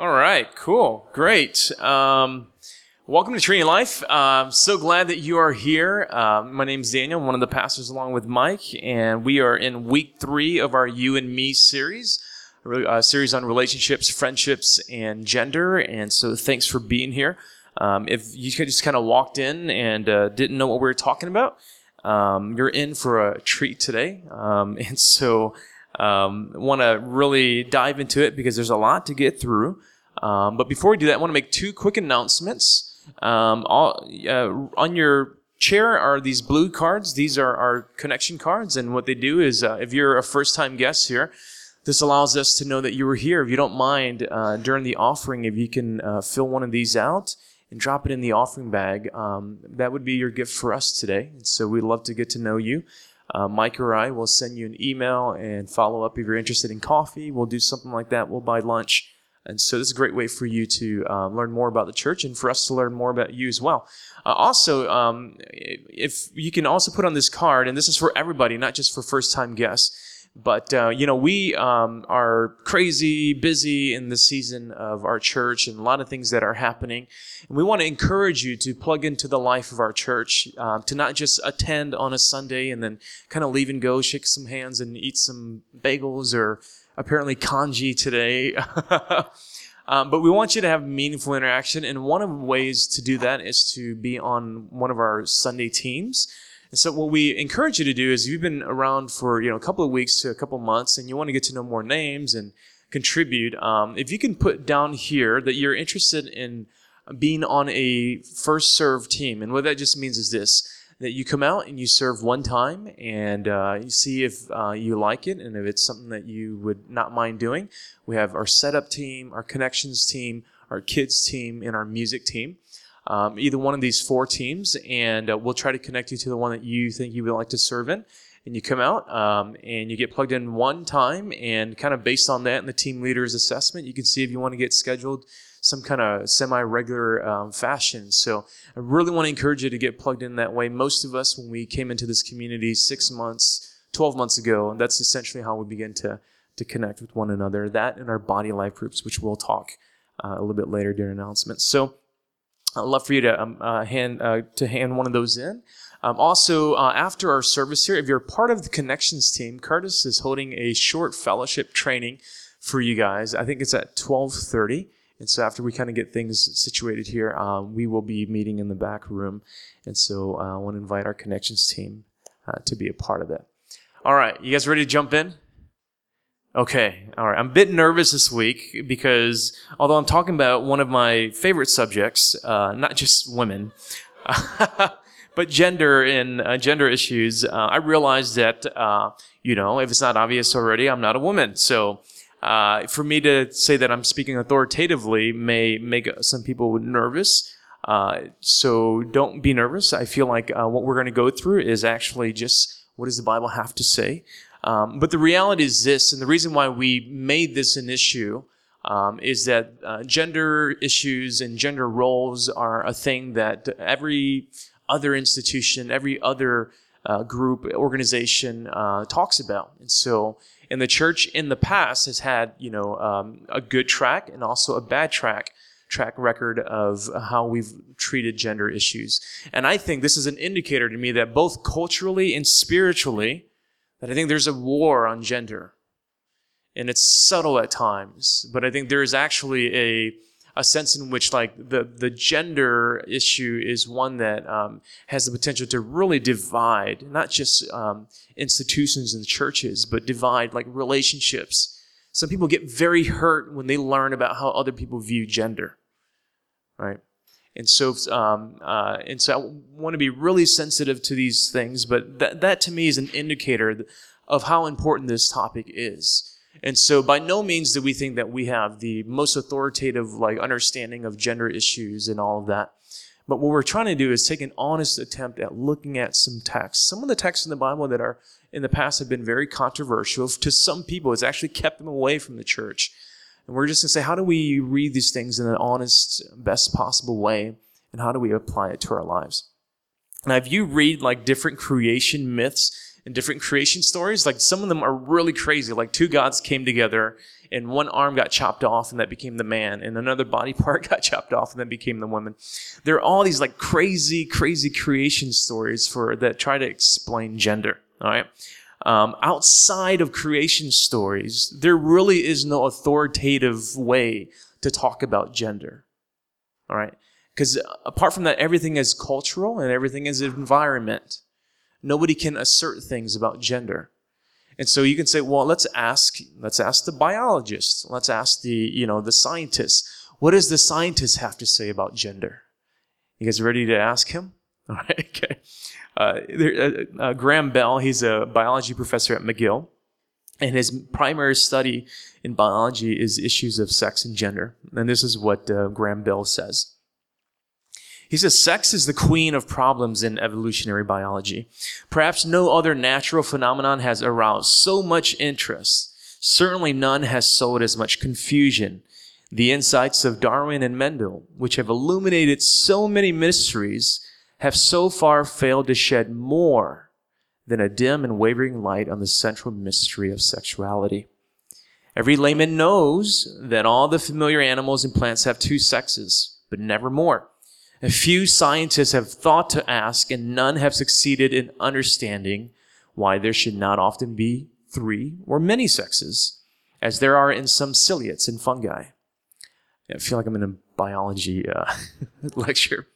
All right, cool, great. Um, welcome to Trinity Life. Uh, so glad that you are here. Uh, my name's Daniel, one of the pastors along with Mike, and we are in week three of our You and Me series, a series on relationships, friendships, and gender. And so thanks for being here. Um, if you just kind of walked in and uh, didn't know what we were talking about, um, you're in for a treat today. Um, and so um, want to really dive into it because there's a lot to get through. Um, but before we do that, I want to make two quick announcements. Um, all, uh, on your chair are these blue cards. These are our connection cards, and what they do is, uh, if you're a first-time guest here, this allows us to know that you were here. If you don't mind, uh, during the offering, if you can uh, fill one of these out and drop it in the offering bag, um, that would be your gift for us today. And so we'd love to get to know you. Uh, Mike or I will send you an email and follow up if you're interested in coffee. We'll do something like that. We'll buy lunch. And so this is a great way for you to uh, learn more about the church and for us to learn more about you as well. Uh, also, um, if you can also put on this card, and this is for everybody, not just for first-time guests. But uh, you know, we um, are crazy busy in the season of our church, and a lot of things that are happening. And we want to encourage you to plug into the life of our church, uh, to not just attend on a Sunday and then kind of leave and go, shake some hands, and eat some bagels or apparently congee today. um, but we want you to have meaningful interaction, and one of the ways to do that is to be on one of our Sunday teams. And so what we encourage you to do is if you've been around for you know a couple of weeks to a couple of months and you want to get to know more names and contribute, um, if you can put down here that you're interested in being on a first serve team. And what that just means is this that you come out and you serve one time and uh, you see if uh, you like it and if it's something that you would not mind doing. We have our setup team, our connections team, our kids team, and our music team. Um, either one of these four teams, and uh, we'll try to connect you to the one that you think you would like to serve in. And you come out um, and you get plugged in one time, and kind of based on that and the team leader's assessment, you can see if you want to get scheduled some kind of semi-regular um, fashion. So I really want to encourage you to get plugged in that way. Most of us, when we came into this community six months, 12 months ago, and that's essentially how we begin to, to connect with one another. That and our body life groups, which we'll talk uh, a little bit later during announcements. So I'd love for you to um, uh, hand uh, to hand one of those in. Um, also, uh, after our service here, if you're part of the connections team, Curtis is holding a short fellowship training for you guys. I think it's at 12:30. And so after we kind of get things situated here, um, we will be meeting in the back room. And so uh, I want to invite our connections team uh, to be a part of it. All right, you guys ready to jump in? Okay, all right. I'm a bit nervous this week because although I'm talking about one of my favorite subjects, uh, not just women, but gender and uh, gender issues, uh, I realize that, uh, you know, if it's not obvious already, I'm not a woman. So uh, for me to say that I'm speaking authoritatively may make some people nervous. Uh, so don't be nervous. I feel like what we're going to go through is actually just what does the Bible have to say. Um, but the reality is this, and the reason why we made this an issue um, is that uh, gender issues and gender roles are a thing that every other institution, every other uh, group, organization uh, talks about. And so and the church in the past has had, you know, um, a good track and also a bad track track record of how we've treated gender issues. And I think this is an indicator to me that both culturally and spiritually, that I think there's a war on gender. And it's subtle at times, but I think there is actually a a sense in which like the the gender issue is one that um, has the potential to really divide not just um, institutions and churches, but divide like relationships. Some people get very hurt when they learn about how other people view gender, right? And so, um, uh, and so, I want to be really sensitive to these things. But that that to me is an indicator of how important this topic is. And so by no means do we think that we have the most authoritative like understanding of gender issues and all of that. But what we're trying to do is take an honest attempt at looking at some texts. Some of the texts in the Bible that are in the past have been very controversial to some people. It's actually kept them away from the church. And we're just going to say, how do we read these things in an honest, best possible way? And how do we apply it to our lives? Now, if you read like different creation myths and different creation stories. Like some of them are really crazy. Like two gods came together and one arm got chopped off and that became the man and another body part got chopped off and then became the woman. There are all these like crazy, crazy creation stories for that try to explain gender. All right. Um, outside of creation stories, there really is no authoritative way to talk about gender. All right. Because apart from that, everything is cultural and everything is environment. Nobody can assert things about gender. And so you can say, well, let's ask, let's ask the biologists. Let's ask the, you know, the scientists. What does the scientist have to say about gender? You guys ready to ask him? All right, okay. Uh, uh, uh, Graham Bell, he's a biology professor at McGill, and his primary study in biology is issues of sex and gender. And this is what Graham Bell says. He says sex is the queen of problems in evolutionary biology. Perhaps no other natural phenomenon has aroused so much interest. Certainly none has sowed as much confusion. The insights of Darwin and Mendel, which have illuminated so many mysteries, have so far failed to shed more than a dim and wavering light on the central mystery of sexuality. Every layman knows that all the familiar animals and plants have two sexes, but never more. A few scientists have thought to ask, and none have succeeded in understanding why there should not often be three or many sexes, as there are in some ciliates and fungi. I feel like I'm in a biology uh, lecture.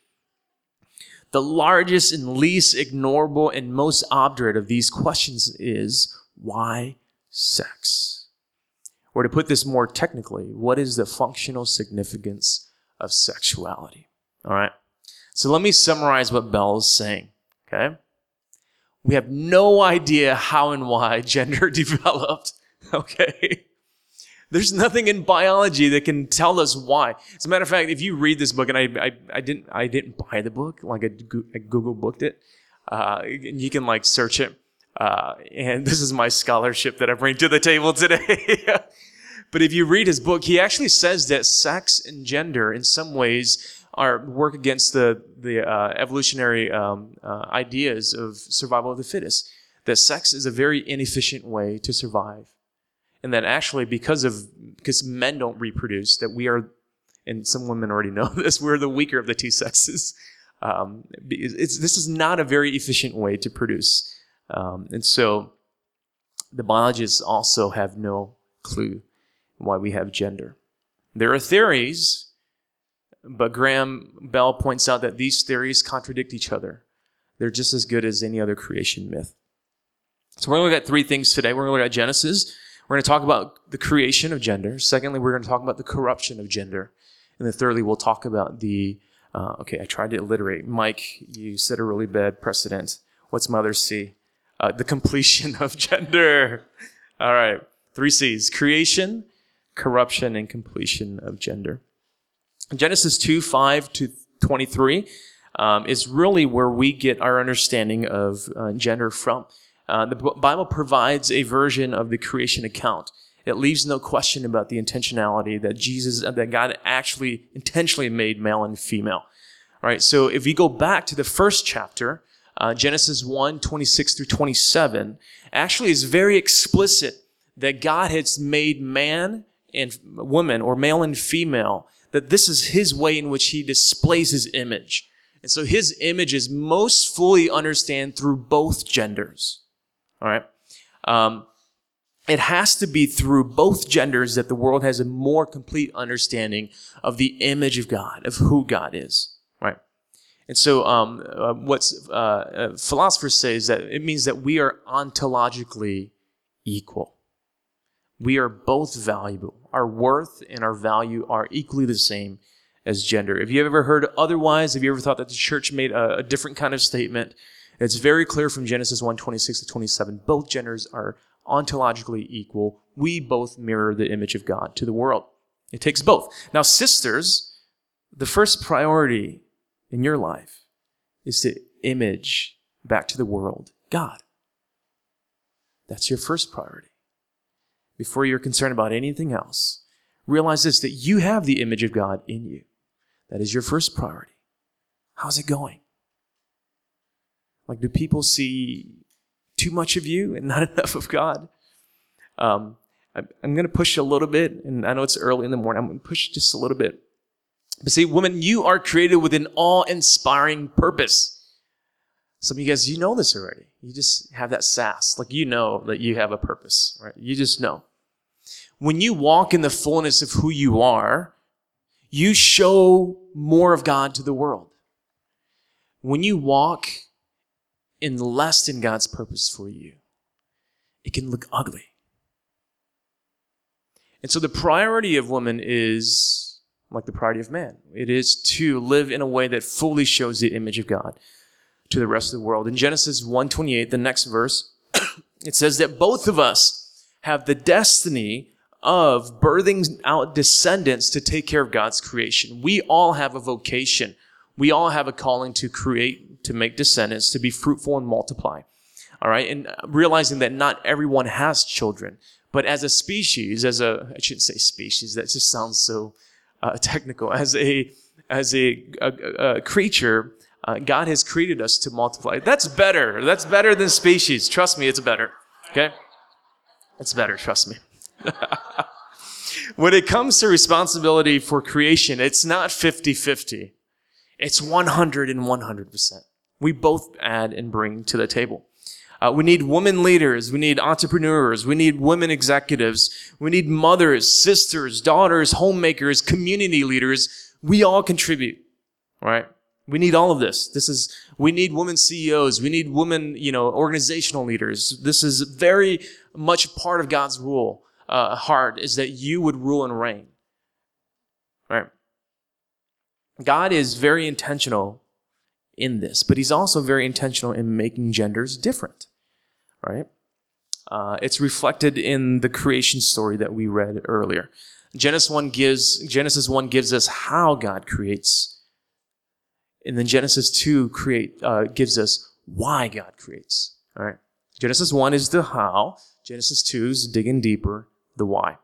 The largest and least ignorable and most obdurate of these questions is why sex? Or to put this more technically, what is the functional significance of sexuality? All right. So let me summarize what Bell is saying. Okay. We have no idea how and why gender developed. Okay. There's nothing in biology that can tell us why. As a matter of fact, if you read this book, and I, I, I didn't, I didn't buy the book, like I, Google booked it. Uh, you can like search it. Uh, and this is my scholarship that I bring to the table today. but if you read his book, he actually says that sex and gender, in some ways, are work against the the uh, evolutionary um, uh, ideas of survival of the fittest. That sex is a very inefficient way to survive, and that actually because of because men don't reproduce, that we are, and some women already know this, we're the weaker of the two sexes. Um, this is not a very efficient way to produce, um, and so the biologists also have no clue why we have gender. There are theories but Graham Bell points out that these theories contradict each other. They're just as good as any other creation myth. So we're going to look at three things today. We're going to look at Genesis. We're going to talk about the creation of gender. Secondly, we're going to talk about the corruption of gender. And then thirdly, we'll talk about the, uh, okay, I tried to alliterate. Mike, you set a really bad precedent. What's mother C? Uh, the completion of gender. All right. Three C's creation, corruption, and completion of gender. Genesis 2 5 to 23 um, is really where we get our understanding of uh, gender from. Uh, the Bible provides a version of the creation account. It leaves no question about the intentionality that Jesus, that God actually intentionally made male and female. All right. So if we go back to the first chapter, uh, Genesis 1, 26 through 27, actually is very explicit that God has made man and woman or male and female that this is his way in which he displays his image. And so his image is most fully understood through both genders. All right. Um, it has to be through both genders that the world has a more complete understanding of the image of God, of who God is. Right. And so, um, uh, what uh, uh, philosophers say is that it means that we are ontologically equal. We are both valuable our worth and our value are equally the same as gender. If you ever heard otherwise, have you ever thought that the church made a, a different kind of statement? It's very clear from Genesis 1 26 to 27. Both genders are ontologically equal. We both mirror the image of God to the world. It takes both. Now, sisters, the first priority in your life is to image back to the world God. That's your first priority before you're concerned about anything else, realize this that you have the image of God in you. That is your first priority. How's it going? Like, do people see too much of you and not enough of God. Um, I'm, I'm going to push a little bit, and I know it's early in the morning. I'm going to push just a little bit. But see, woman, you are created with an awe-inspiring purpose. Some of you guys, you know this already. You just have that sass. Like you know that you have a purpose, right? You just know. When you walk in the fullness of who you are, you show more of God to the world. When you walk in less than God's purpose for you, it can look ugly. And so the priority of woman is like the priority of man. It is to live in a way that fully shows the image of God to the rest of the world. In Genesis 1:28, the next verse, it says that both of us have the destiny of birthing out descendants to take care of God's creation. We all have a vocation. We all have a calling to create, to make descendants, to be fruitful and multiply. All right. And realizing that not everyone has children, but as a species, as a, I shouldn't say species, that just sounds so uh, technical. As a, as a, a, a creature, uh, God has created us to multiply. That's better. That's better than species. Trust me, it's better. Okay? It's better, trust me. when it comes to responsibility for creation, it's not 50 50. It's 100 and 100%. We both add and bring to the table. Uh, we need women leaders. We need entrepreneurs. We need women executives. We need mothers, sisters, daughters, homemakers, community leaders. We all contribute, right? We need all of this. This is, we need women CEOs. We need women, you know, organizational leaders. This is very much part of God's rule, uh, heart is that you would rule and reign, right? God is very intentional in this, but he's also very intentional in making genders different right? Uh, it's reflected in the creation story that we read earlier. Genesis 1 gives, Genesis 1 gives us how God creates. And then Genesis 2 create, uh, gives us why God creates. All right. Genesis 1 is the how. Genesis 2 is digging deeper, the why.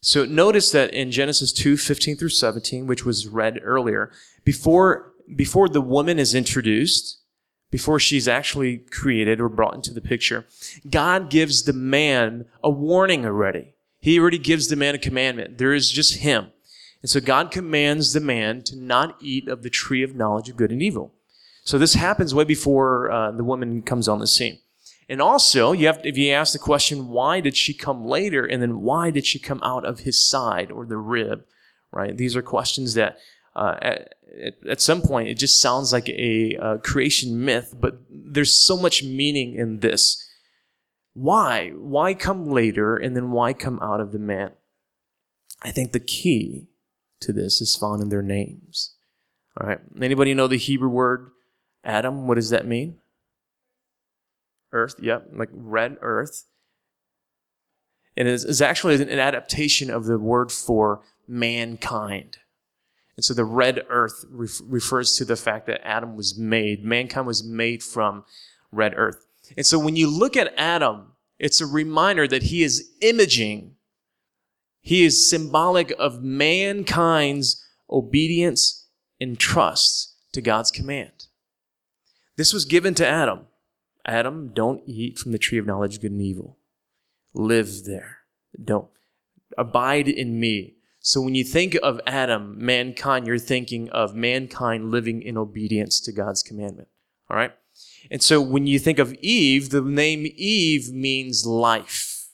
So notice that in Genesis 2, 15 through 17, which was read earlier, before, before the woman is introduced, before she's actually created or brought into the picture, God gives the man a warning already. He already gives the man a commandment. There is just him. And so God commands the man to not eat of the tree of knowledge of good and evil. So this happens way before uh, the woman comes on the scene. And also, you have, if you ask the question, why did she come later? And then why did she come out of his side or the rib? Right? These are questions that uh, at, at, some point it just sounds like a, creation myth, but there's so much meaning in this. Why? Why come later and then why come out of the man? I think the key to this is found in their names. All right. Anybody know the Hebrew word Adam? What does that mean? Earth. Yep. Like red earth. And it is actually an adaptation of the word for mankind. And so the red earth ref- refers to the fact that Adam was made, mankind was made from red earth. And so when you look at Adam, it's a reminder that he is imaging, he is symbolic of mankind's obedience and trust to God's command. This was given to Adam. Adam, don't eat from the tree of knowledge of good and evil. Live there. Don't. Abide in me. So when you think of Adam, mankind, you're thinking of mankind living in obedience to God's commandment. All right? And so when you think of Eve, the name Eve means life.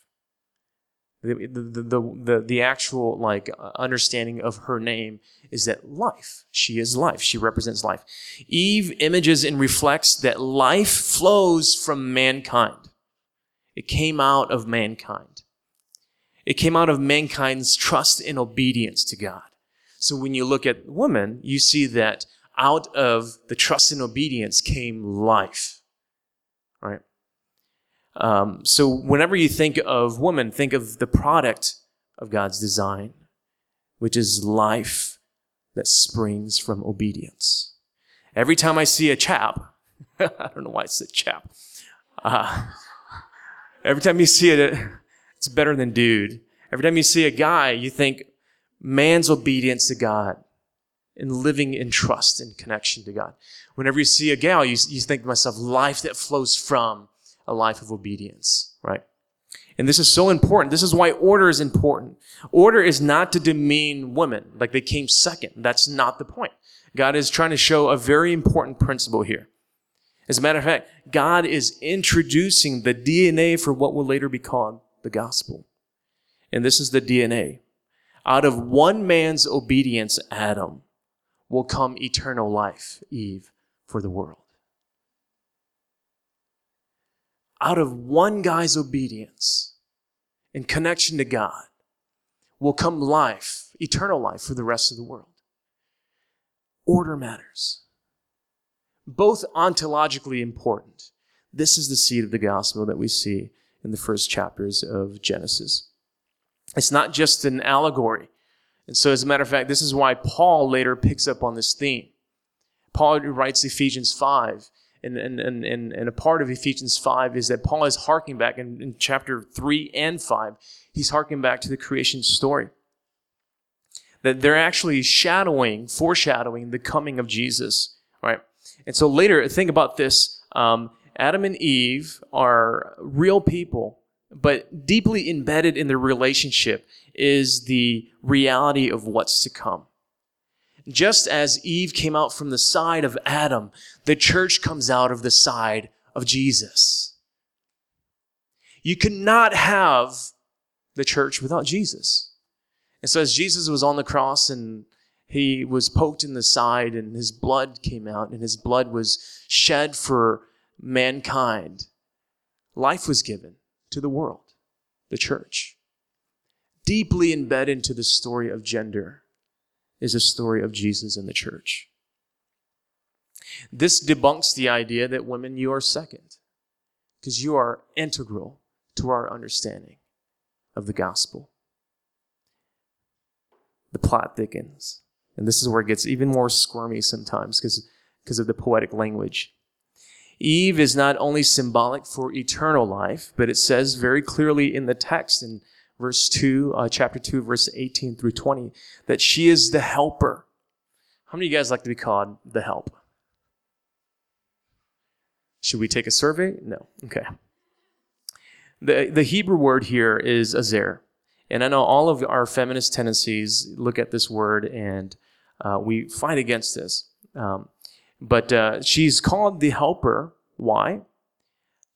The, the, the, the, the actual like uh, understanding of her name is that life. She is life. She represents life. Eve images and reflects that life flows from mankind. It came out of mankind. It came out of mankind's trust and obedience to God. So when you look at woman, you see that out of the trust and obedience came life. Right? Um, so whenever you think of woman, think of the product of God's design, which is life that springs from obedience. Every time I see a chap, I don't know why I said chap. Uh, every time you see it, it's better than dude. Every time you see a guy, you think man's obedience to God and living in trust and connection to God. Whenever you see a gal, you, you think to myself, life that flows from, a life of obedience, right? And this is so important. This is why order is important. Order is not to demean women, like they came second. That's not the point. God is trying to show a very important principle here. As a matter of fact, God is introducing the DNA for what will later be called the gospel. And this is the DNA. Out of one man's obedience, Adam, will come eternal life, Eve, for the world. Out of one guy's obedience and connection to God will come life, eternal life for the rest of the world. Order matters. Both ontologically important. This is the seed of the gospel that we see in the first chapters of Genesis. It's not just an allegory. And so, as a matter of fact, this is why Paul later picks up on this theme. Paul writes Ephesians 5, and, and, and, and, a part of Ephesians 5 is that Paul is harking back in, in chapter 3 and 5. He's harking back to the creation story. That they're actually shadowing, foreshadowing the coming of Jesus, right? And so later, think about this. Um, Adam and Eve are real people but deeply embedded in their relationship is the reality of what's to come. Just as Eve came out from the side of Adam, the church comes out of the side of Jesus. You cannot have the church without Jesus. And so as Jesus was on the cross and he was poked in the side and his blood came out and his blood was shed for mankind, life was given to the world, the church. Deeply embedded into the story of gender is a story of Jesus and the church. This debunks the idea that women, you are second, because you are integral to our understanding of the gospel. The plot thickens. And this is where it gets even more squirmy sometimes because of the poetic language. Eve is not only symbolic for eternal life, but it says very clearly in the text in verse 2, uh, chapter 2, verse 18 through 20, that she is the helper. How many of you guys like to be called the help? Should we take a survey? No. Okay. The, the Hebrew word here is ezer. And I know all of our feminist tendencies look at this word and uh, we fight against this. Um, but uh, she's called the helper. Why?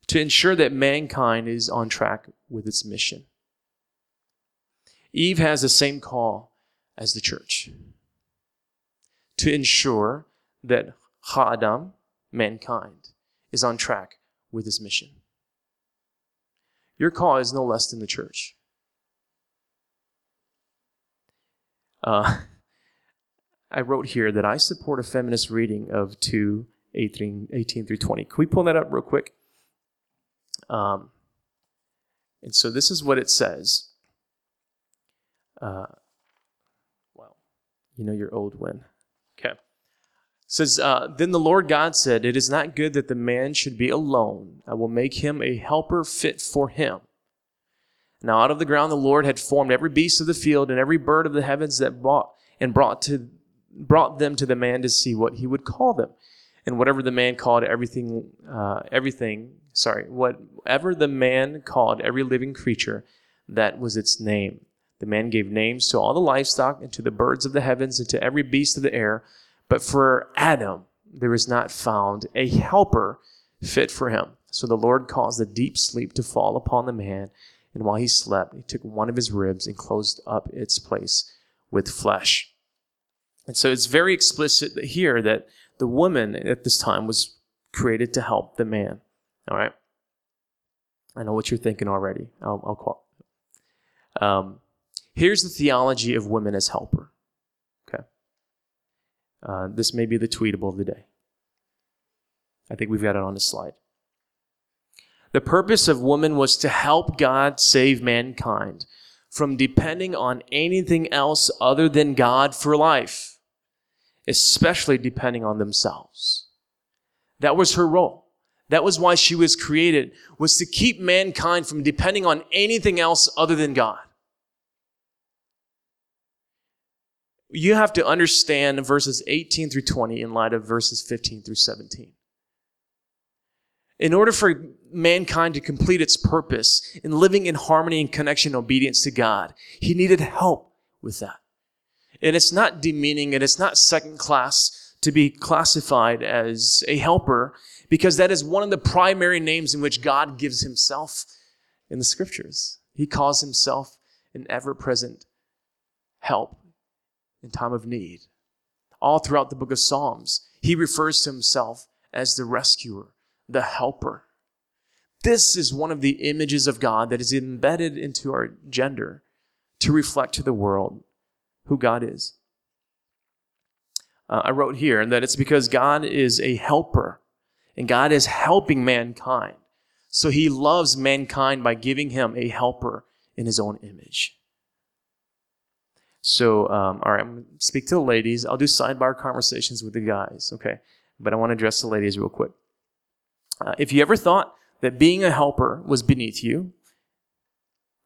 To ensure that mankind is on track with its mission. Eve has the same call as the church to ensure that Ha'adam, mankind, is on track with his mission. Your call is no less than the church. Uh, I wrote here that I support a feminist reading of 2 18, 18 through 20. Can we pull that up real quick? Um, and so this is what it says. Uh, well, you know your old one. Okay. It says, uh, Then the Lord God said, It is not good that the man should be alone. I will make him a helper fit for him. Now out of the ground the Lord had formed every beast of the field and every bird of the heavens that brought and brought to brought them to the man to see what he would call them. And whatever the man called everything, uh, everything, sorry, whatever the man called every living creature, that was its name. The man gave names to all the livestock and to the birds of the heavens and to every beast of the air. But for Adam, there was not found a helper fit for him. So the Lord caused a deep sleep to fall upon the man. And while he slept, he took one of his ribs and closed up its place with flesh. And so it's very explicit here that the woman at this time was created to help the man. All right? I know what you're thinking already. I'll, I'll call. Um, here's the theology of women as helper. Okay? Uh, this may be the tweetable of the day. I think we've got it on the slide. The purpose of woman was to help God save mankind from depending on anything else other than God for life especially depending on themselves. That was her role. That was why she was created, was to keep mankind from depending on anything else other than God. You have to understand verses 18 through 20 in light of verses 15 through 17. In order for mankind to complete its purpose in living in harmony and connection and obedience to God, he needed help with that. And it's not demeaning and it's not second class to be classified as a helper because that is one of the primary names in which God gives himself in the scriptures. He calls himself an ever present help in time of need. All throughout the book of Psalms, he refers to himself as the rescuer, the helper. This is one of the images of God that is embedded into our gender to reflect to the world who God is. Uh, I wrote here that it's because God is a helper and God is helping mankind. So he loves mankind by giving him a helper in his own image. So, um, all right, I'm going to speak to the ladies. I'll do sidebar conversations with the guys, okay? But I want to address the ladies real quick. Uh, if you ever thought that being a helper was beneath you,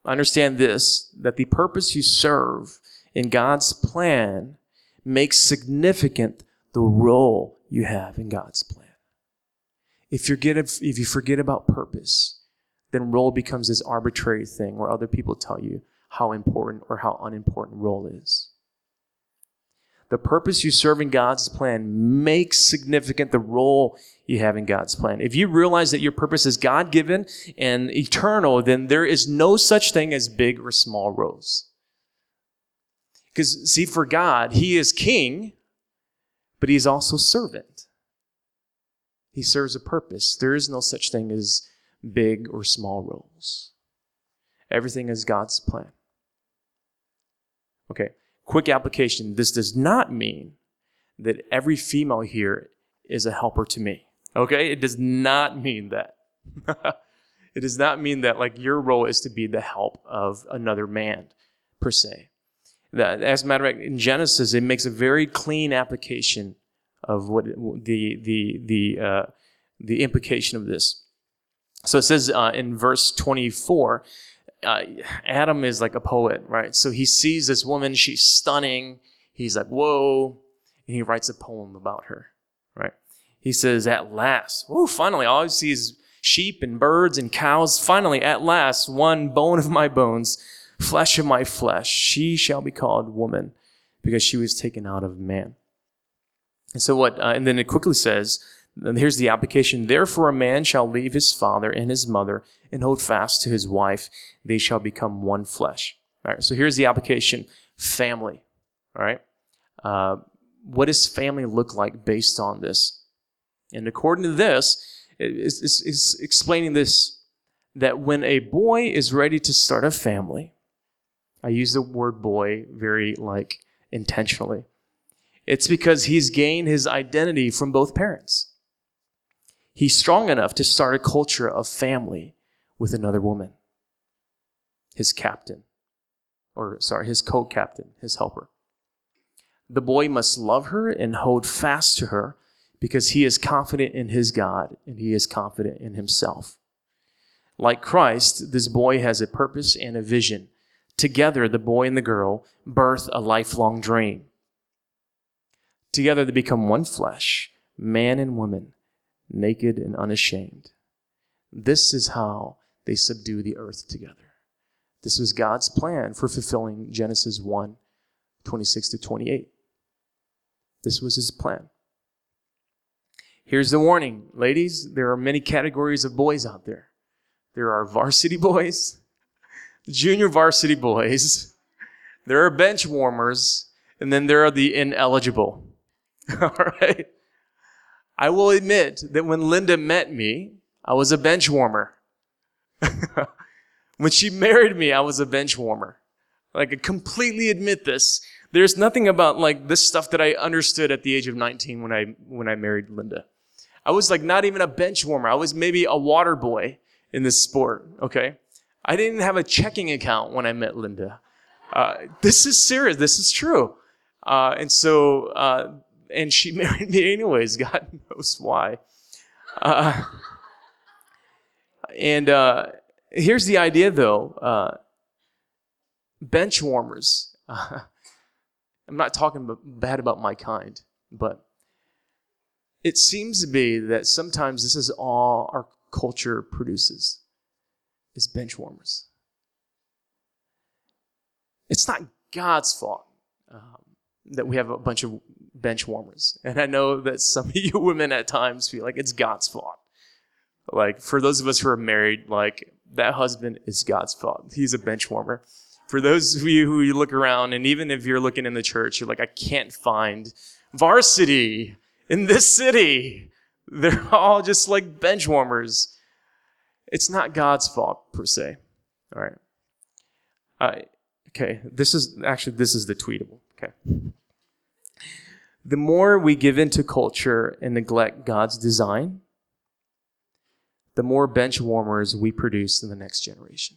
understand this that the purpose you serve in God's plan makes significant the role you have in God's plan. If, you forget, if you forget about purpose, then role becomes this arbitrary thing where other people tell you how important or how unimportant role is. The purpose you serve in God's plan makes significant the role you have in God's plan. If you realize that your purpose is God given and eternal, then there is no such thing as big or small roles. Because, see, for God, He is king, but He's also servant. He serves a purpose. There is no such thing as big or small roles. Everything is God's plan. Okay, quick application. This does not mean that every female here is a helper to me. Okay, it does not mean that. it does not mean that like your role is to be the help of another man per se. As a matter of fact, in Genesis, it makes a very clean application of what the the the uh, the implication of this. So it says uh, in verse 24, uh, Adam is like a poet, right? So he sees this woman, she's stunning. He's like, whoa. And he writes a poem about her, right? He says, at last, oh, finally, all I see is sheep and birds and cows. Finally, at last, one bone of my bones, flesh of my flesh, she shall be called woman because she was taken out of man. And so what, uh, and then it quickly says, and here's the application. Therefore, a man shall leave his father and his mother and hold fast to his wife. They shall become one flesh. All right. So here's the application. Family. All right. Uh, what does family look like based on this? And according to this, it's, it's, it's explaining this that when a boy is ready to start a family, I use the word boy very like intentionally. It's because he's gained his identity from both parents. He's strong enough to start a culture of family with another woman, his captain, or sorry, his co captain, his helper. The boy must love her and hold fast to her because he is confident in his God and he is confident in himself. Like Christ, this boy has a purpose and a vision. Together, the boy and the girl birth a lifelong dream. Together, they become one flesh, man and woman, naked and unashamed. This is how they subdue the earth together. This was God's plan for fulfilling Genesis 1 26 to 28. This was his plan. Here's the warning, ladies there are many categories of boys out there. There are varsity boys, junior varsity boys, there are bench warmers, and then there are the ineligible. All right? I will admit that when Linda met me, I was a bench warmer. when she married me, I was a bench warmer. Like, I completely admit this. There's nothing about like this stuff that I understood at the age of 19 when I when I married Linda. I was like not even a bench warmer. I was maybe a water boy in this sport. Okay, I didn't have a checking account when I met Linda. Uh, this is serious. This is true. Uh, and so uh, and she married me anyways. God knows why. Uh, and uh, here's the idea, though uh, bench warmers. I'm not talking bad about my kind, but it seems to be that sometimes this is all our culture produces is bench warmers. It's not God's fault um, that we have a bunch of bench warmers. And I know that some of you women at times feel like it's God's fault. Like, for those of us who are married, like, that husband is God's fault. He's a bench warmer. For those of you who you look around, and even if you're looking in the church, you're like, I can't find varsity in this city. They're all just like bench warmers. It's not God's fault per se. All right. Uh, okay. This is actually this is the tweetable. Okay. The more we give into culture and neglect God's design, the more bench warmers we produce in the next generation.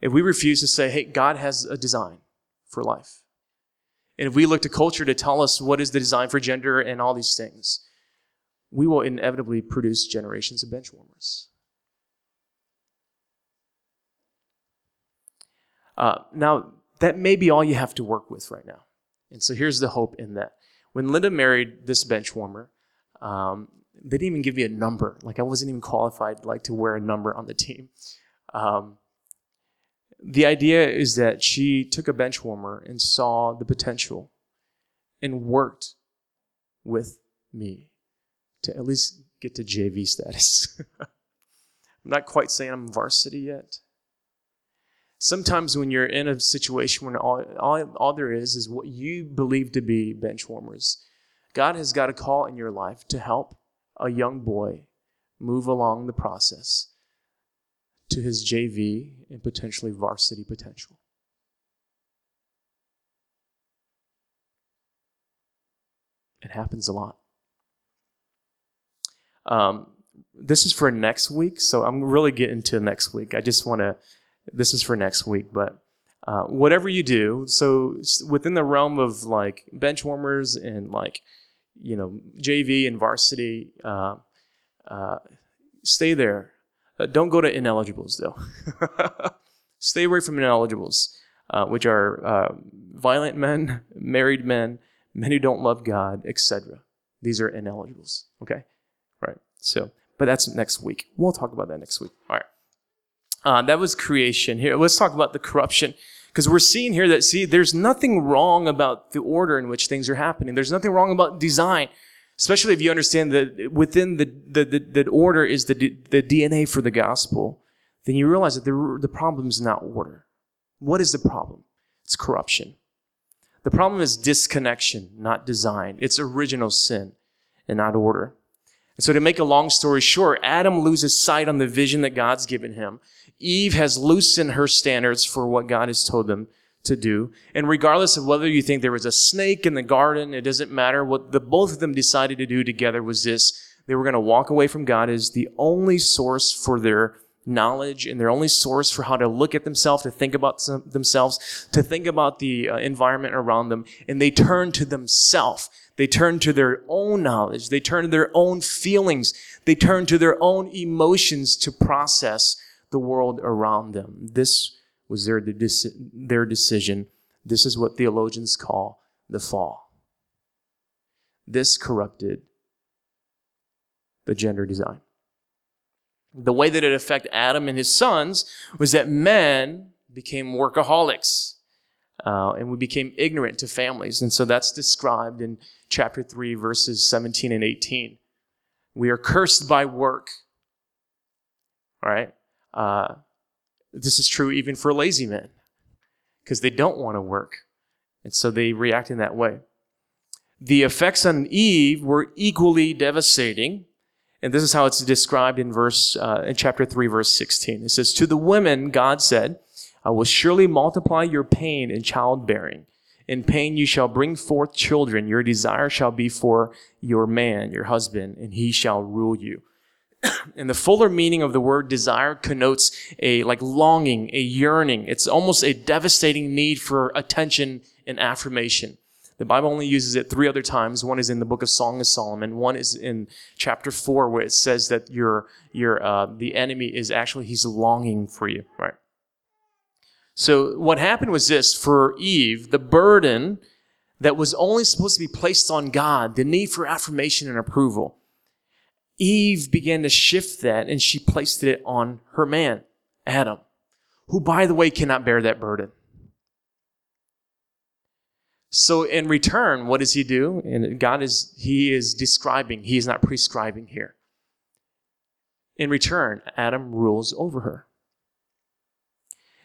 If we refuse to say, hey, God has a design for life, and if we look to culture to tell us what is the design for gender and all these things, we will inevitably produce generations of benchwarmers. Uh, now, that may be all you have to work with right now. And so here's the hope in that. When Linda married this benchwarmer, um, they didn't even give me a number. Like I wasn't even qualified like to wear a number on the team. Um, the idea is that she took a bench warmer and saw the potential and worked with me to at least get to JV status. I'm not quite saying I'm varsity yet. Sometimes when you're in a situation where all, all, all there is is what you believe to be bench warmers, God has got a call in your life to help a young boy move along the process to his JV and potentially varsity potential. It happens a lot. Um, this is for next week, so I'm really getting to next week. I just want to, this is for next week, but uh, whatever you do, so within the realm of like bench warmers and like, you know, JV and varsity, uh, uh, stay there. Uh, don't go to ineligibles though. Stay away from ineligibles, uh, which are uh, violent men, married men, men who don't love God, etc. These are ineligibles. Okay. So, but that's next week. We'll talk about that next week. All right. Uh, that was creation. Here, let's talk about the corruption. Because we're seeing here that, see, there's nothing wrong about the order in which things are happening. There's nothing wrong about design especially if you understand that within the, the, the, the order is the, the DNA for the gospel, then you realize that the, the problem is not order. What is the problem? It's corruption. The problem is disconnection, not design. It's original sin and not order. And so to make a long story short, Adam loses sight on the vision that God's given him. Eve has loosened her standards for what God has told them to do. And regardless of whether you think there was a snake in the garden, it doesn't matter. What the both of them decided to do together was this. They were going to walk away from God as the only source for their knowledge and their only source for how to look at themselves, to think about themselves, to think about the uh, environment around them. And they turned to themselves. They turned to their own knowledge. They turned to their own feelings. They turned to their own emotions to process the world around them. This was their, their decision. This is what theologians call the fall. This corrupted the gender design. The way that it affected Adam and his sons was that men became workaholics. Uh, and we became ignorant to families. And so that's described in chapter 3, verses 17 and 18. We are cursed by work. All right? Uh, this is true even for lazy men because they don't want to work. And so they react in that way. The effects on Eve were equally devastating. And this is how it's described in verse, uh, in chapter 3, verse 16. It says, To the women, God said, I will surely multiply your pain in childbearing. In pain you shall bring forth children. Your desire shall be for your man, your husband, and he shall rule you and the fuller meaning of the word desire connotes a like longing, a yearning. It's almost a devastating need for attention and affirmation. The Bible only uses it three other times. One is in the book of Song of Solomon. One is in chapter four, where it says that your your uh, the enemy is actually he's longing for you, right? So what happened was this for Eve, the burden that was only supposed to be placed on God, the need for affirmation and approval Eve began to shift that and she placed it on her man, Adam, who, by the way, cannot bear that burden. So in return, what does he do? And God is, he is describing, he is not prescribing here. In return, Adam rules over her.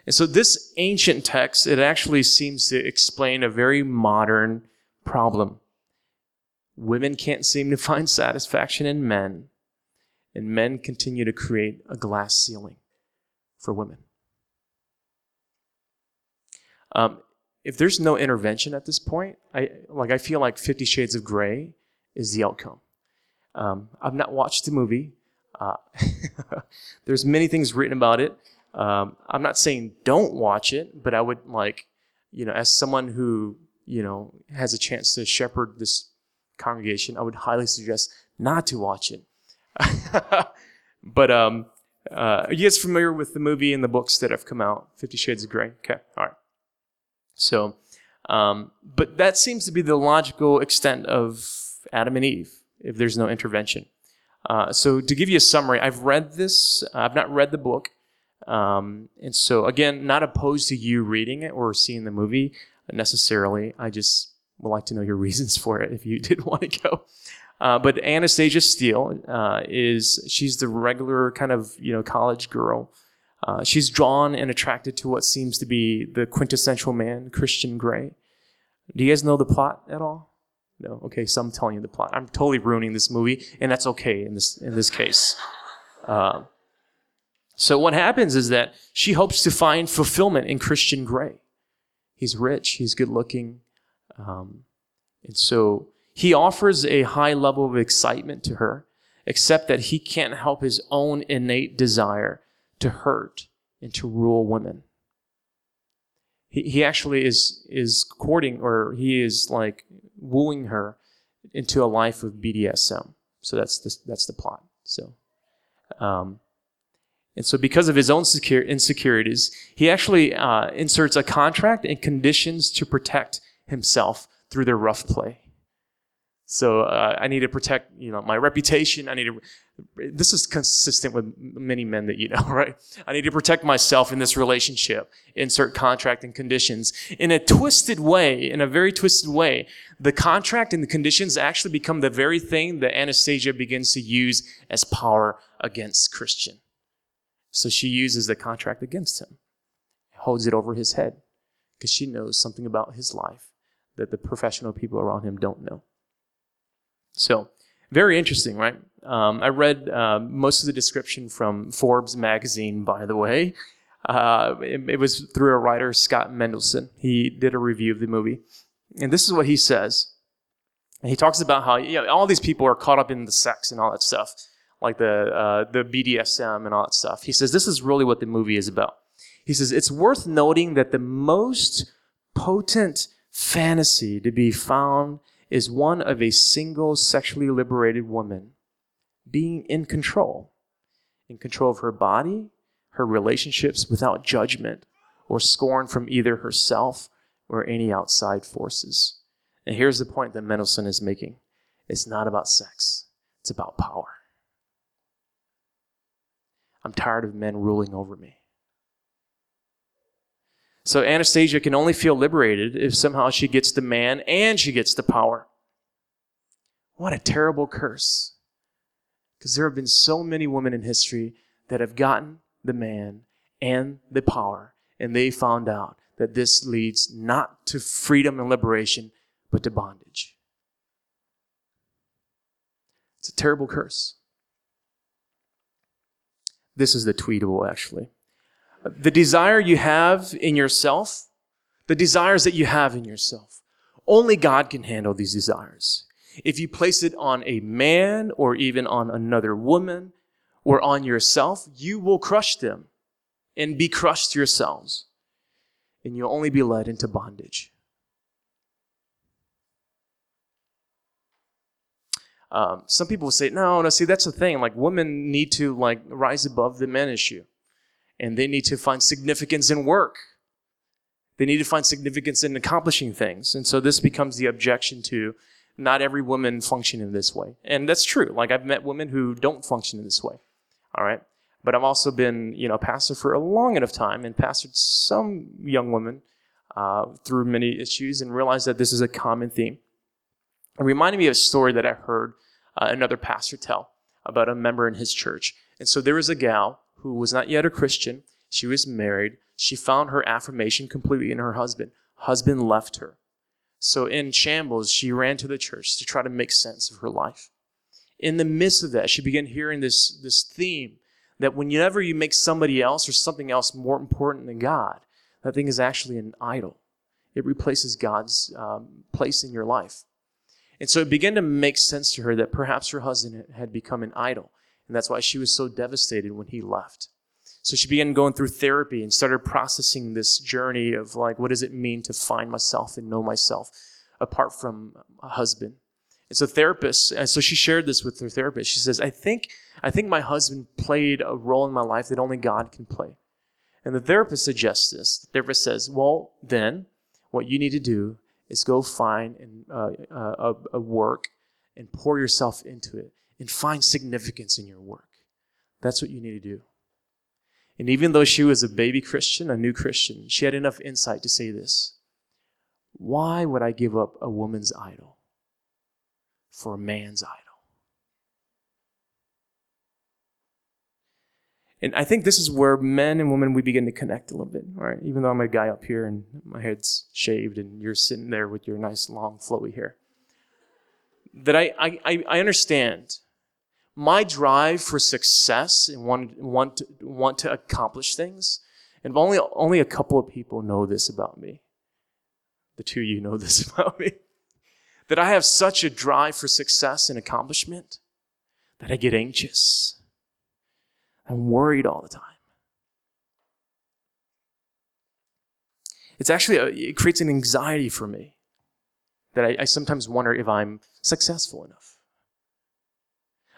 And so this ancient text, it actually seems to explain a very modern problem. Women can't seem to find satisfaction in men, and men continue to create a glass ceiling for women. Um, if there's no intervention at this point, I like I feel like Fifty Shades of Grey is the outcome. Um, I've not watched the movie. Uh, there's many things written about it. Um, I'm not saying don't watch it, but I would like, you know, as someone who you know has a chance to shepherd this congregation, I would highly suggest not to watch it. but um, uh, are you guys familiar with the movie and the books that have come out? Fifty Shades of Grey. Okay, all right. So, um, but that seems to be the logical extent of Adam and Eve if there's no intervention. Uh, so, to give you a summary, I've read this, I've not read the book. Um, and so, again, not opposed to you reading it or seeing the movie necessarily. I just would like to know your reasons for it if you did want to go. Uh, but Anastasia Steele uh, is she's the regular kind of you know college girl uh, she's drawn and attracted to what seems to be the quintessential man, Christian Grey. Do you guys know the plot at all? No. Okay, so I'm telling you the plot. I'm totally ruining this movie, and that's okay in this in this case. So what happens is that she hopes to find fulfillment in Christian Grey. He's rich. He's good looking, um, and so he offers a high level of excitement to her, except that he can't help his own innate desire to hurt and to rule women. He, he actually is, is courting or he is like wooing her into a life of BDSM. So that's the, that's the plot. So, um, and so because of his own secure, insecurities, he actually uh, inserts a contract and conditions to protect himself through their rough play. So uh, I need to protect, you know, my reputation. I need to. This is consistent with many men that you know, right? I need to protect myself in this relationship. Insert contract and conditions in a twisted way, in a very twisted way. The contract and the conditions actually become the very thing that Anastasia begins to use as power against Christian. So she uses the contract against him, holds it over his head, because she knows something about his life that the professional people around him don't know. So, very interesting, right? Um, I read uh, most of the description from Forbes magazine, by the way. Uh, it, it, was through a writer, Scott Mendelson. He did a review of the movie. And this is what he says. And he talks about how you know, all these people are caught up in the sex and all that stuff, like the, uh, the BDSM and all that stuff. He says this is really what the movie is about. He says it's worth noting that the most potent fantasy to be found is one of a single sexually liberated woman being in control, in control of her body, her relationships without judgment or scorn from either herself or any outside forces. And here's the point that Mendelson is making it's not about sex, it's about power. I'm tired of men ruling over me. So Anastasia can only feel liberated if somehow she gets the man and she gets the power. What a terrible curse. Because there have been so many women in history that have gotten the man and the power, and they found out that this leads not to freedom and liberation, but to bondage. It's a terrible curse. This is the tweetable, actually the desire you have in yourself, the desires that you have in yourself, only God can handle these desires. If you place it on a man or even on another woman or on yourself, you will crush them and be crushed yourselves. And you'll only be led into bondage. Um, some people will say, no, no, see, that's the thing. Like, women need to, like, rise above the men issue and they need to find significance in work. They need to find significance in accomplishing things. And so this becomes the objection to not every woman function in this way. And that's true. Like I've met women who don't function in this way. All right. But I've also been, you know, pastor for a long enough time and pastored some young women uh, through many issues and realized that this is a common theme. It reminded me of a story that I heard uh, another pastor tell about a member in his church. And so there was a gal who was not yet a Christian. She was married. She found her affirmation completely in her husband. Husband left her. So in shambles, she ran to the church to try to make sense of her life. In the midst of that, she began hearing this, this theme that whenever you make somebody else or something else more important than God, that thing is actually an idol. It replaces God's um, place in your life. And so it began to make sense to her that perhaps her husband had become an idol. And that's why she was so devastated when he left. So she began going through therapy and started processing this journey of like, what does it mean to find myself and know myself apart from a husband? And so therapist, and so she shared this with her therapist. She says, I think, I think my husband played a role in my life that only God can play. And the therapist suggests this. The therapist says, well, then what you need to do is go find an, uh, uh, a, a work and pour yourself into it and find significance in your work. That's what you need to do. And even though she was a baby Christian, a new Christian, she had enough insight to say this Why would I give up a woman's idol for a man's idol? And I think this is where men and women we begin to connect a little bit, right? Even though I'm a guy up here and my head's shaved and you're sitting there with your nice long flowy hair. That I, I, I understand my drive for success and want, want, to, want to accomplish things, and only, only a couple of people know this about me. The two of you know this about me. That I have such a drive for success and accomplishment that I get anxious. I'm worried all the time. It's actually, a, it creates an anxiety for me that I, I sometimes wonder if I'm successful enough.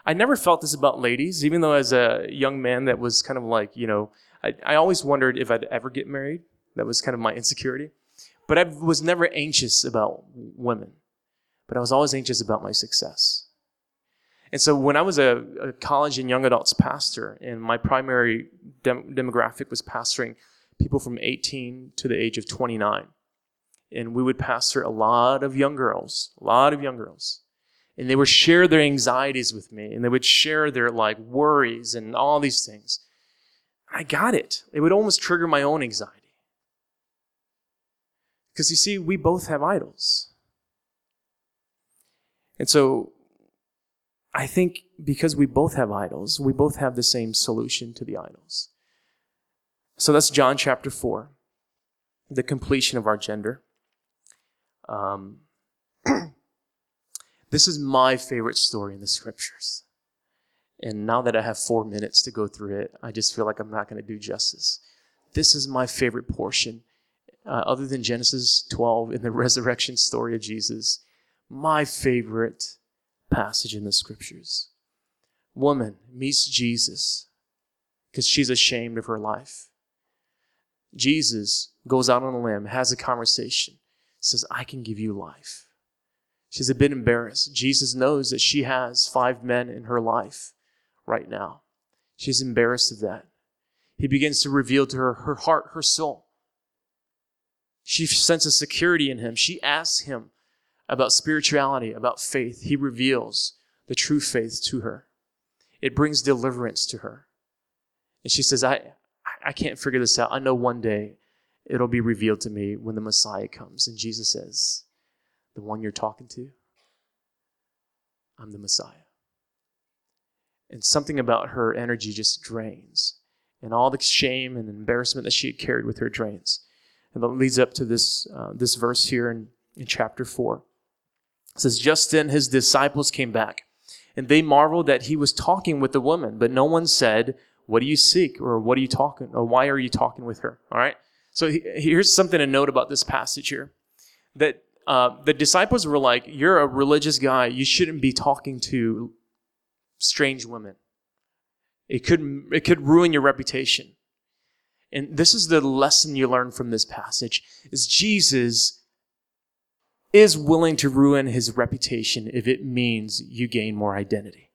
I never felt this about ladies, even though as a young man that was kind of like, you know, I, I always wondered if I'd ever get married. That was kind of my insecurity. But I was never anxious about women, but I was always anxious about my success. And so when I was a, a college and young adults pastor, and my primary dem- demographic was pastoring people from 18 to the age of 29, and we would pastor a lot of young girls, a lot of young girls and they would share their anxieties with me and they would share their like worries and all these things. I got it. It would almost trigger my own anxiety. Because you see, we both have idols. And so I think because we both have idols, we both have the same solution to the idols. So that's John chapter 4, the completion of our gender. Um, This is my favorite story in the scriptures. And now that I have four minutes to go through it, I just feel like I'm not going to do justice. This is my favorite portion, uh, other than Genesis 12 in the resurrection story of Jesus. My favorite passage in the scriptures. Woman meets Jesus because she's ashamed of her life. Jesus goes out on a limb, has a conversation, says, I can give you life. She's a bit embarrassed. Jesus knows that she has five men in her life right now. She's embarrassed of that. He begins to reveal to her her heart, her soul. She senses security in him. She asks him about spirituality, about faith. He reveals the true faith to her. It brings deliverance to her. And she says, I, I can't figure this out. I know one day it'll be revealed to me when the Messiah comes. And Jesus says, the one you're talking to? I'm the Messiah. And something about her energy just drains. And all the shame and embarrassment that she had carried with her drains. And that leads up to this, uh, this verse here in, in chapter 4. It says, Just then his disciples came back, and they marveled that he was talking with the woman, but no one said, What do you seek? Or what are you talking? Or why are you talking with her? All right? So here's something to note about this passage here that uh, the disciples were like, You're a religious guy. You shouldn't be talking to strange women. It could, it could ruin your reputation. And this is the lesson you learn from this passage is Jesus is willing to ruin his reputation if it means you gain more identity.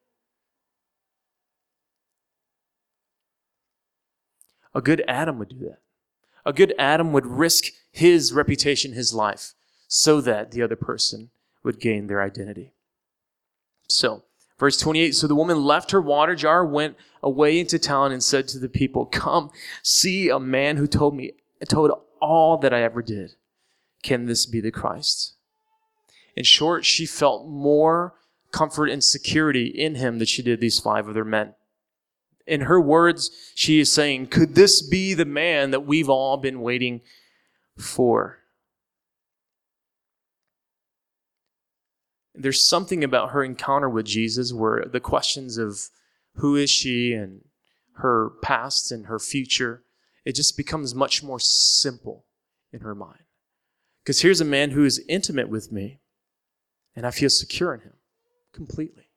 A good Adam would do that. A good Adam would risk his reputation, his life, so that the other person would gain their identity. So, verse 28 So the woman left her water jar, went away into town, and said to the people, Come, see a man who told me, told all that I ever did. Can this be the Christ? In short, she felt more comfort and security in him than she did these five other men. In her words, she is saying, Could this be the man that we've all been waiting for? There's something about her encounter with Jesus where the questions of who is she and her past and her future, it just becomes much more simple in her mind. Because here's a man who is intimate with me, and I feel secure in him completely.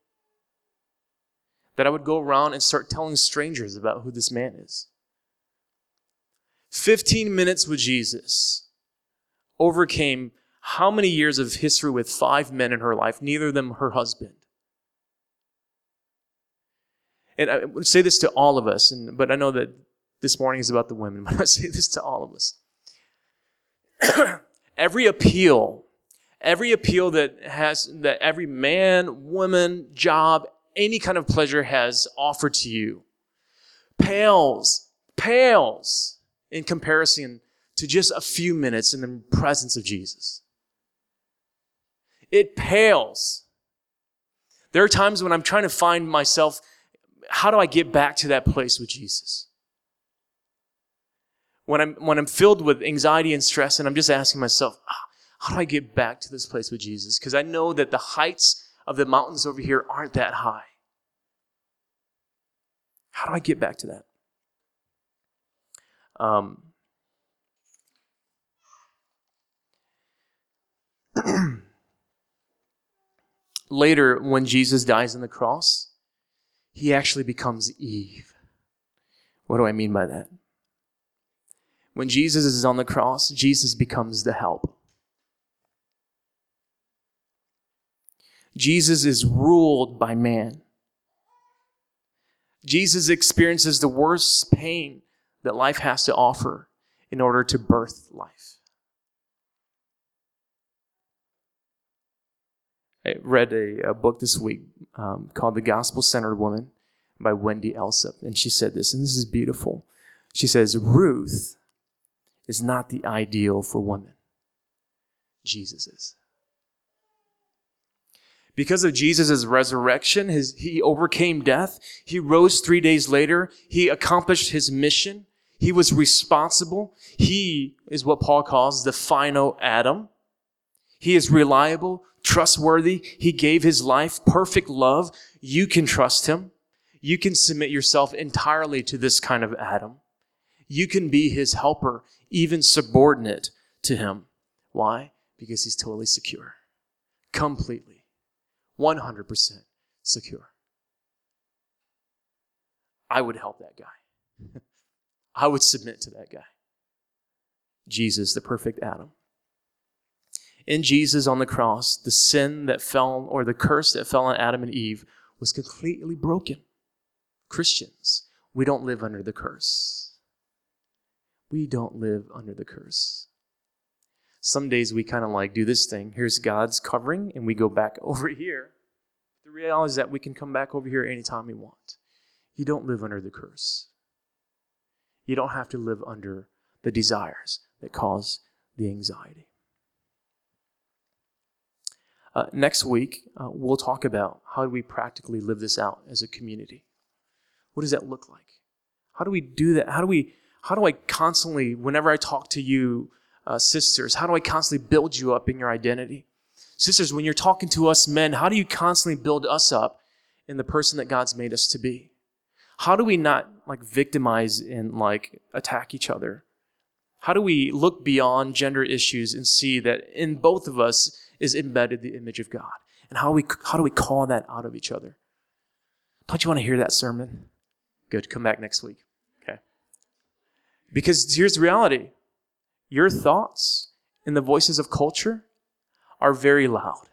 That I would go around and start telling strangers about who this man is. 15 minutes with Jesus overcame how many years of history with five men in her life, neither of them her husband. And I would say this to all of us, and, but I know that this morning is about the women, but I say this to all of us. every appeal every appeal that has that every man, woman, job, any kind of pleasure has offered to you pales, pales in comparison to just a few minutes in the presence of Jesus. It pales. There are times when I'm trying to find myself, how do I get back to that place with Jesus? When I'm, when I'm filled with anxiety and stress and I'm just asking myself, ah, how do I get back to this place with Jesus? Because I know that the heights of the mountains over here aren't that high. How do I get back to that? Um, later, when Jesus dies on the cross, he actually becomes Eve. What do I mean by that? When Jesus is on the cross, Jesus becomes the help. Jesus is ruled by man. Jesus experiences the worst pain that life has to offer in order to birth life. I read a, a book this week um, called The Gospel Centered Woman by Wendy Alsup, and she said this, and this is beautiful. She says, Ruth is not the ideal for women, Jesus is. Because of Jesus' resurrection, his, he overcame death. He rose three days later. He accomplished his mission. He was responsible. He is what Paul calls the final Adam. He is reliable, trustworthy. He gave his life perfect love. You can trust him. You can submit yourself entirely to this kind of Adam. You can be his helper, even subordinate to him. Why? Because he's totally secure, completely. 100% secure. I would help that guy. I would submit to that guy. Jesus, the perfect Adam. In Jesus on the cross, the sin that fell, or the curse that fell on Adam and Eve, was completely broken. Christians, we don't live under the curse. We don't live under the curse. Some days we kind of like do this thing. Here's God's covering, and we go back over here. The reality is that we can come back over here anytime we want. You don't live under the curse. You don't have to live under the desires that cause the anxiety. Uh, next week, uh, we'll talk about how do we practically live this out as a community. What does that look like? How do we do that? How do we? How do I constantly, whenever I talk to you uh, sisters? How do I constantly build you up in your identity? Sisters, when you're talking to us men, how do you constantly build us up in the person that God's made us to be? How do we not like victimize and like attack each other? How do we look beyond gender issues and see that in both of us is embedded the image of God? And how we how do we call that out of each other? Don't you want to hear that sermon? Good. Come back next week. Okay. Because here's the reality your thoughts and the voices of culture are very loud.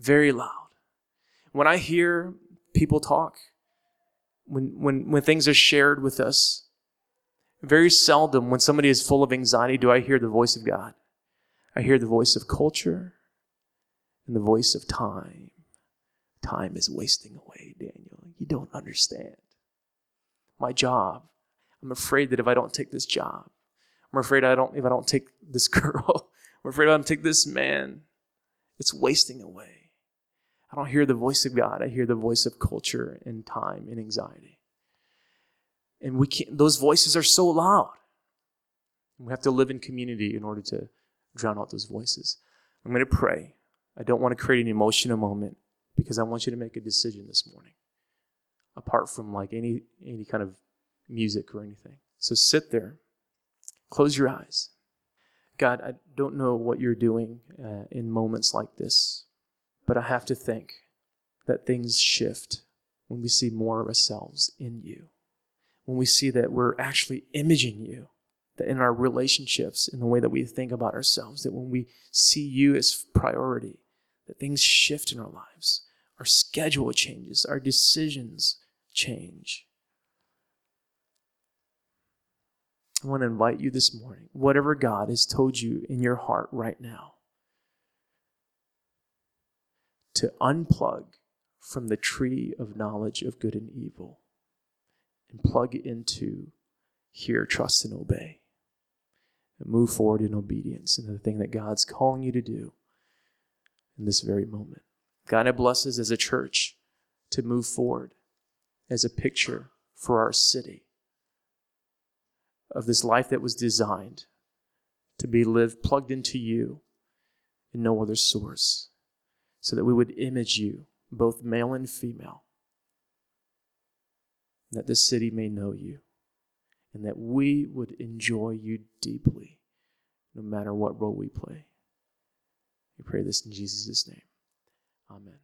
Very loud. When I hear people talk, when, when, when things are shared with us, very seldom when somebody is full of anxiety do I hear the voice of God. I hear the voice of culture and the voice of time. Time is wasting away, Daniel. You don't understand. My job. I'm afraid that if I don't take this job, I'm afraid I don't if I don't take this girl, I'm afraid I don't take this man, it's wasting away. I don't hear the voice of God. I hear the voice of culture and time and anxiety. And we can't, those voices are so loud. We have to live in community in order to drown out those voices. I'm going to pray. I don't want to create an emotional moment because I want you to make a decision this morning, apart from like any any kind of music or anything. So sit there, close your eyes. God, I don't know what you're doing uh, in moments like this, but I have to think that things shift when we see more of ourselves in you, when we see that we're actually imaging you that in our relationships, in the way that we think about ourselves, that when we see you as priority, that things shift in our lives. Our schedule changes, our decisions change. I want to invite you this morning, whatever God has told you in your heart right now, to unplug from the tree of knowledge of good and evil and plug into hear, trust, and obey and move forward in obedience in the thing that God's calling you to do in this very moment. God, bless us as a church to move forward as a picture for our city of this life that was designed to be lived plugged into you and no other source, so that we would image you, both male and female, that this city may know you and that we would enjoy you deeply no matter what role we play. We pray this in Jesus' name. Amen.